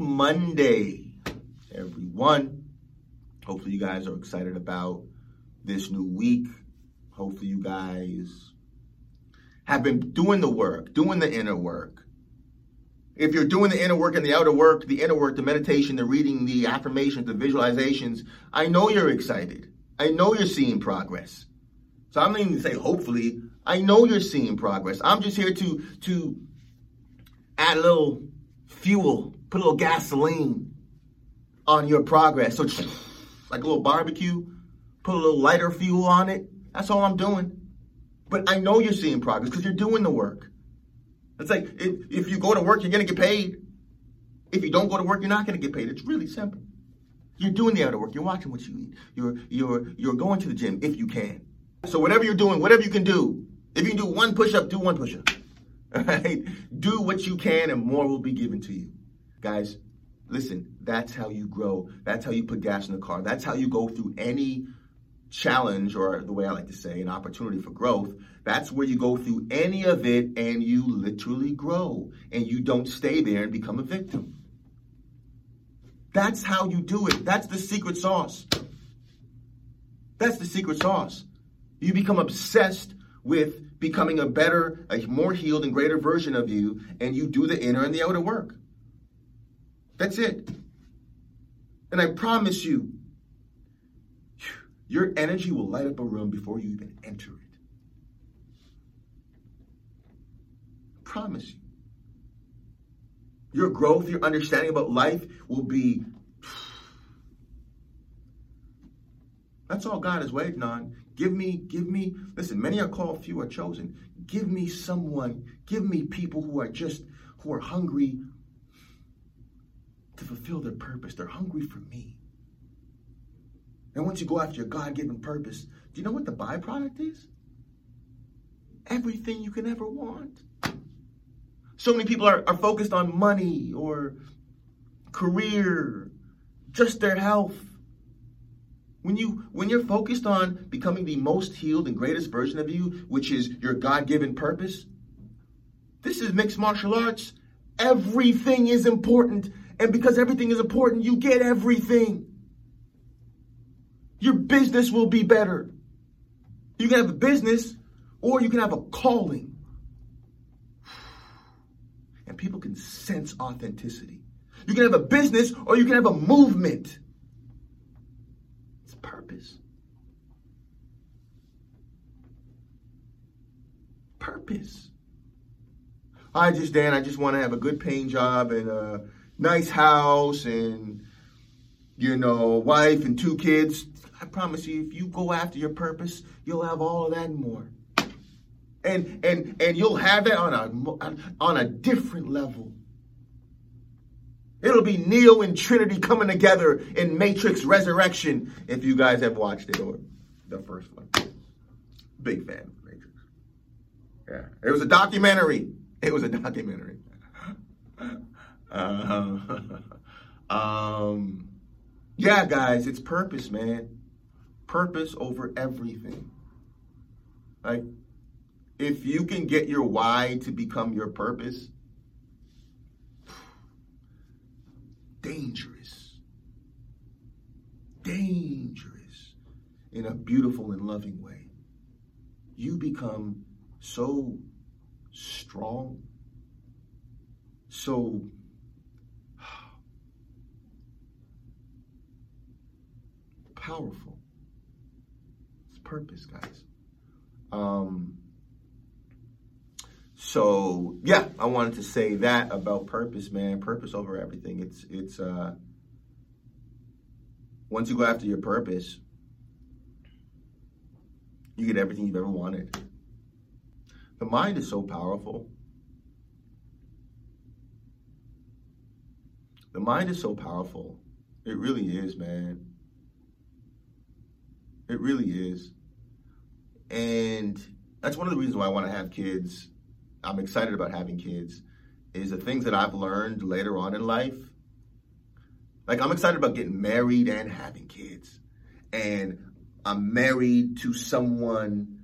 Monday, everyone. Hopefully, you guys are excited about this new week. Hopefully, you guys have been doing the work, doing the inner work. If you're doing the inner work and the outer work, the inner work, the meditation, the reading, the affirmations, the visualizations, I know you're excited. I know you're seeing progress. So I'm not even say hopefully. I know you're seeing progress. I'm just here to to add a little fuel, put a little gasoline on your progress. So like a little barbecue, put a little lighter fuel on it. That's all I'm doing. But I know you're seeing progress because you're doing the work. It's like if, if you go to work, you're going to get paid. If you don't go to work, you're not going to get paid. It's really simple. You're doing the outer work. You're watching what you eat. You're you're you're going to the gym if you can. So whatever you're doing, whatever you can do, if you can do one push-up, do one push-up. All right? Do what you can and more will be given to you. Guys, listen, that's how you grow. That's how you put gas in the car. That's how you go through any challenge or the way I like to say an opportunity for growth. That's where you go through any of it and you literally grow and you don't stay there and become a victim. That's how you do it. That's the secret sauce. That's the secret sauce. You become obsessed with becoming a better, a more healed and greater version of you, and you do the inner and the outer work. That's it. And I promise you, your energy will light up a room before you even enter it. I promise you. Your growth, your understanding about life will be. That's all God is waiting on. Give me, give me, listen, many are called, few are chosen. Give me someone, give me people who are just, who are hungry to fulfill their purpose. They're hungry for me. And once you go after your God given purpose, do you know what the byproduct is? Everything you can ever want. So many people are, are focused on money or career, just their health. When you when you're focused on becoming the most healed and greatest version of you, which is your God-given purpose, this is mixed martial arts. Everything is important, and because everything is important, you get everything. Your business will be better. You can have a business or you can have a calling and people can sense authenticity. You can have a business or you can have a movement. Purpose. Purpose. I just, Dan, I just want to have a good paying job and a nice house and, you know, wife and two kids. I promise you, if you go after your purpose, you'll have all of that and more and and and you'll have that on a on a different level. It'll be Neo and Trinity coming together in Matrix Resurrection if you guys have watched it or the first one. Big fan of Matrix. Yeah, it was a documentary. It was a documentary. Uh, um, yeah, guys, it's purpose, man. Purpose over everything. Like if you can get your why to become your purpose, dangerous. Dangerous in a beautiful and loving way. You become so strong, so powerful. It's purpose, guys. Um, so yeah, I wanted to say that about purpose, man. Purpose over everything. It's it's uh once you go after your purpose, you get everything you've ever wanted. The mind is so powerful. The mind is so powerful. It really is, man. It really is. And that's one of the reasons why I want to have kids I'm excited about having kids is the things that I've learned later on in life. Like I'm excited about getting married and having kids. And I'm married to someone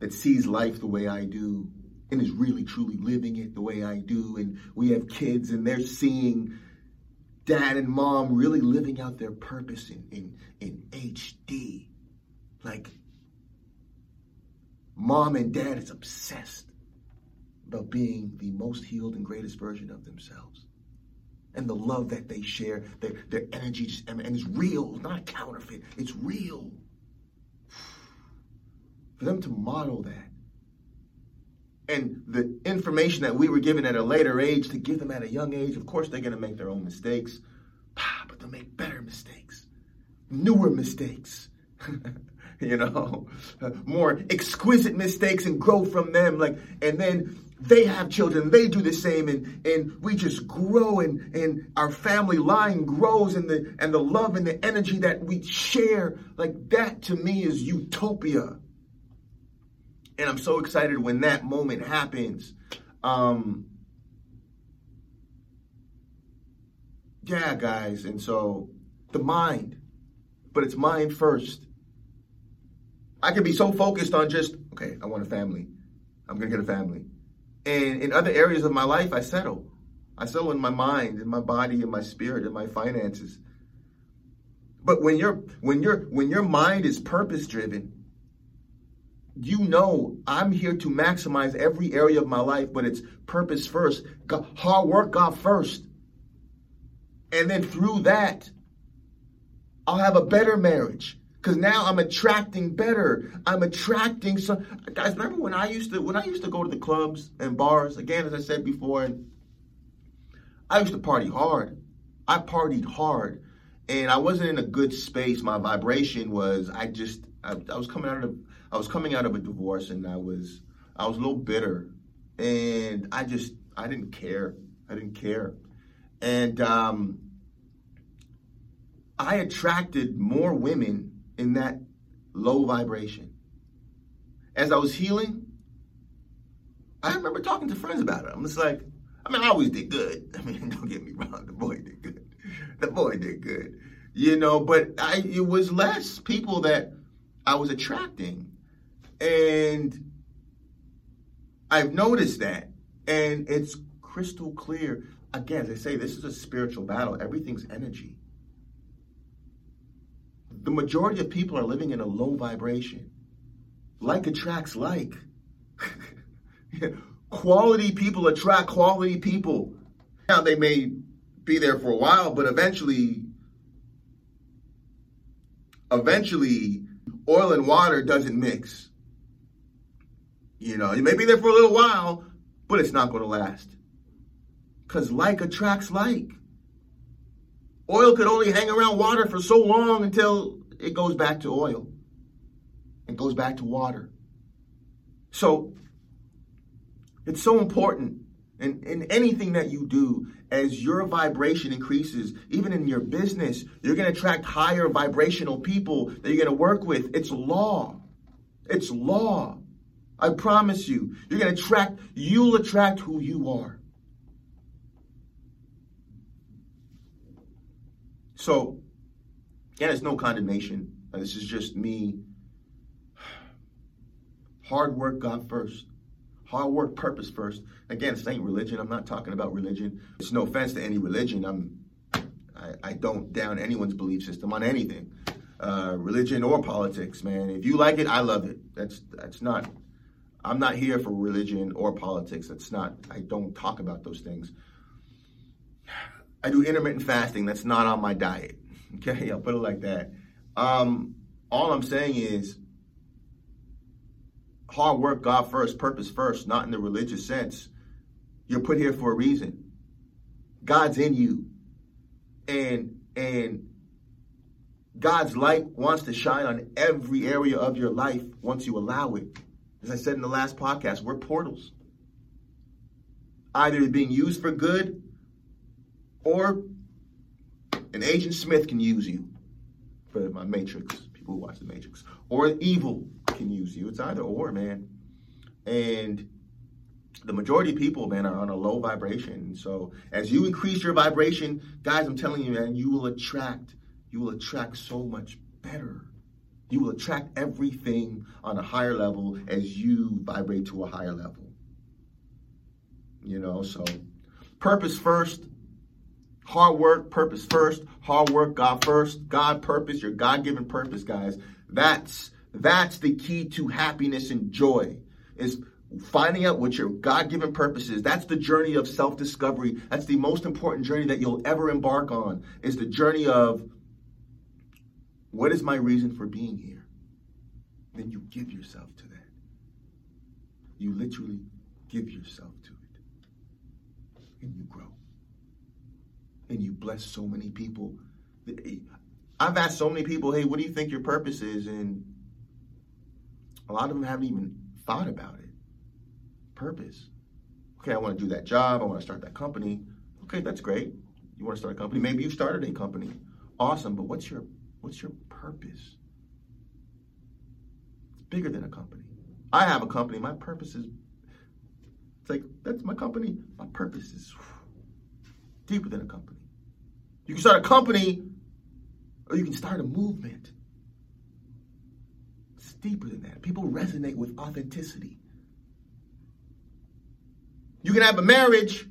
that sees life the way I do and is really truly living it the way I do. And we have kids and they're seeing dad and mom really living out their purpose in, in, in HD. Like, mom and dad is obsessed about being the most healed and greatest version of themselves. And the love that they share, their, their energy, just, and it's real, not counterfeit, it's real. For them to model that, and the information that we were given at a later age to give them at a young age, of course they're going to make their own mistakes, but they'll make better mistakes, newer mistakes. you know, more exquisite mistakes and grow from them. Like, and then they have children, they do the same, and and we just grow, and and our family line grows, and the and the love and the energy that we share, like that to me is utopia. And I'm so excited when that moment happens. Um, yeah, guys, and so the mind, but it's mind first. I can be so focused on just, okay, I want a family. I'm going to get a family. And in other areas of my life, I settle. I settle in my mind, in my body, in my spirit, in my finances. But when your when your when your mind is purpose driven, you know I'm here to maximize every area of my life, but it's purpose first. God, hard work, God first. And then through that, I'll have a better marriage. Cause now I'm attracting better. I'm attracting some guys. Remember when I used to when I used to go to the clubs and bars again, as I said before, and I used to party hard. I partied hard, and I wasn't in a good space. My vibration was I just I, I was coming out of I was coming out of a divorce, and I was I was a little bitter, and I just I didn't care. I didn't care, and um, I attracted more women in that low vibration. As I was healing, I remember talking to friends about it. I'm just like, I mean, I always did good. I mean, don't get me wrong, the boy did good. The boy did good. You know, but I it was less people that I was attracting. And I've noticed that. And it's crystal clear. Again, as I say, this is a spiritual battle. Everything's energy the majority of people are living in a low vibration. Like attracts like. quality people attract quality people. Now, they may be there for a while, but eventually, eventually, oil and water doesn't mix. You know, you may be there for a little while, but it's not going to last. Because like attracts like. Oil could only hang around water for so long until it goes back to oil. It goes back to water. So it's so important in, in anything that you do, as your vibration increases, even in your business, you're going to attract higher vibrational people that you're going to work with. It's law. It's law. I promise you. You're going to attract, you'll attract who you are. So, yeah, it's no condemnation. This is just me. Hard work, God first. Hard work, purpose first. Again, this ain't religion. I'm not talking about religion. It's no offense to any religion. I'm, I, I don't down anyone's belief system on anything, uh, religion or politics. Man, if you like it, I love it. That's that's not. I'm not here for religion or politics. That's not. I don't talk about those things. I do intermittent fasting. That's not on my diet. Okay, I'll put it like that. Um, all I'm saying is hard work, God first, purpose first, not in the religious sense. You're put here for a reason. God's in you. And and God's light wants to shine on every area of your life once you allow it. As I said in the last podcast, we're portals. Either being used for good or an Agent Smith can use you for my Matrix, people who watch the Matrix, or evil can use you. It's either or, man. And the majority of people, man, are on a low vibration. So as you increase your vibration, guys, I'm telling you, man, you will attract, you will attract so much better. You will attract everything on a higher level as you vibrate to a higher level. You know, so purpose first, hard work, purpose first, hard work, God first, God purpose, your God-given purpose, guys. That's that's the key to happiness and joy. Is finding out what your God-given purpose is. That's the journey of self-discovery. That's the most important journey that you'll ever embark on. Is the journey of what is my reason for being here? Then you give yourself to that. You literally give yourself to it. And you grow. And you bless so many people. Eh, I've asked so many people, hey, what do you think your purpose is? And a lot of them haven't even thought about it. Purpose. Okay, I want to do that job. I want to start that company. Okay, that's great. You want to start a company. Maybe you started a company. Awesome, but what's your what's your purpose? It's bigger than a company. I have a company. My purpose is it's like that's my company. My purpose is deeper than a company. You can start a company or you can start a movement. It's deeper than that. People resonate with authenticity. You can have a marriage,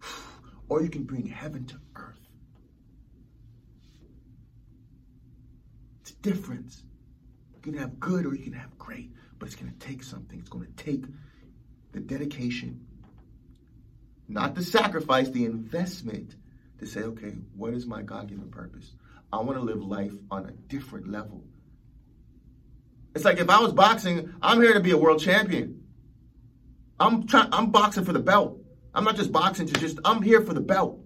or you can bring heaven to earth. It's a difference. You can have good or you can have great, but it's going to take something. It's going to take the dedication, not the sacrifice, the investment to say, okay, what is my God given purpose? I want to live life on a different level. It's like if I was boxing, I'm here to be a world champion. I'm trying I'm boxing for the belt. I'm not just boxing to just I'm here for the belt.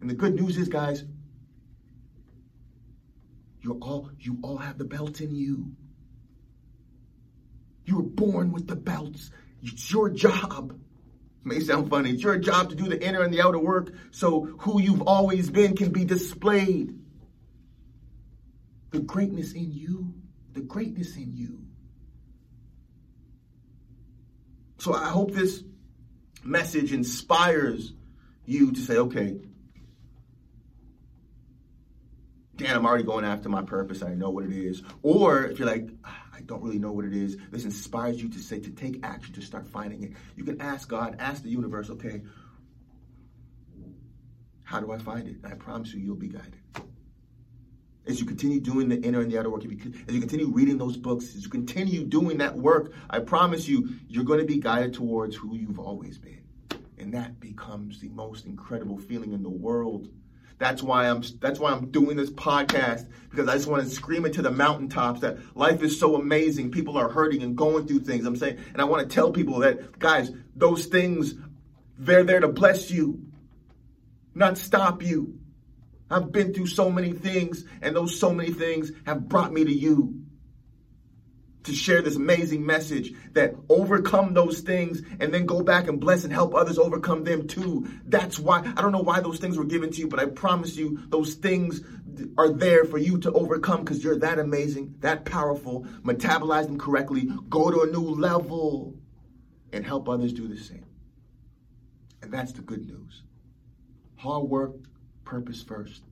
And the good news is, guys, you're all you all have the belt in you. You were born with the belts. It's your job. May sound funny. It's your job to do the inner and the outer work so who you've always been can be displayed. The greatness in you. The greatness in you. So I hope this message inspires you to say, okay, Dan, I'm already going after my purpose. I know what it is. Or if you're like, ah, I don't really know what it is, this inspires you to say, to take action, to start finding it. You can ask God, ask the universe, okay, how do I find it? I promise you, you'll be guided. As you continue doing the inner and the outer work, as you continue reading those books, as you continue doing that work, I promise you, you're going to be guided towards who you've always been. And that becomes the most incredible feeling in the world. That's why I'm that's why I'm doing this podcast because I just want to scream it to the mountaintops that life is so amazing. People are hurting and going through things. I'm saying, and I want to tell people that guys, those things they're there to bless you, not stop you. I've been through so many things, and those so many things have brought me to you to share this amazing message that overcome those things and then go back and bless and help others overcome them too. That's why I don't know why those things were given to you, but I promise you those things are there for you to overcome because you're that amazing, that powerful. Metabolize them correctly, go to a new level, and help others do the same. And that's the good news. Hard work purpose first,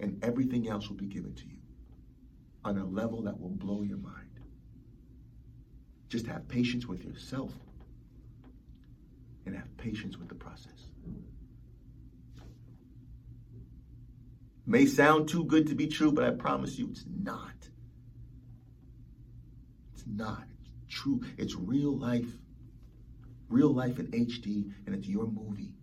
and everything else will be given to you on a level that will blow your mind. Just have patience with yourself and have patience with the process. May sound too good to be true, but I promise you it's not. It's not. It's true. It's real life. Real life in HD, and it's your movie.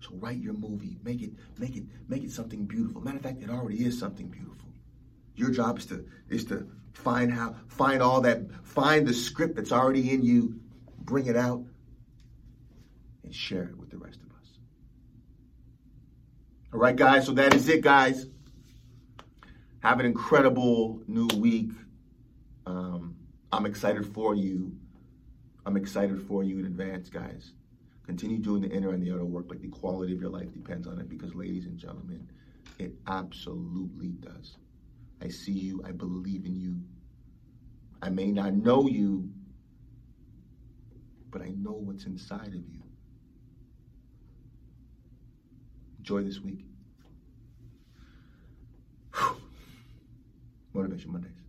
So write your movie, make it, make it, make it something beautiful. Matter of fact, it already is something beautiful. Your job is to is to find how, find all that, find the script that's already in you, bring it out, and share it with the rest of us. All right, guys. So that is it, guys. Have an incredible new week. Um, I'm excited for you. I'm excited for you in advance, guys. Continue doing the inner and the outer work, like the quality of your life depends on it, because, ladies and gentlemen, it absolutely does. I see you, I believe in you. I may not know you, but I know what's inside of you. Enjoy this week. Motivation Mondays.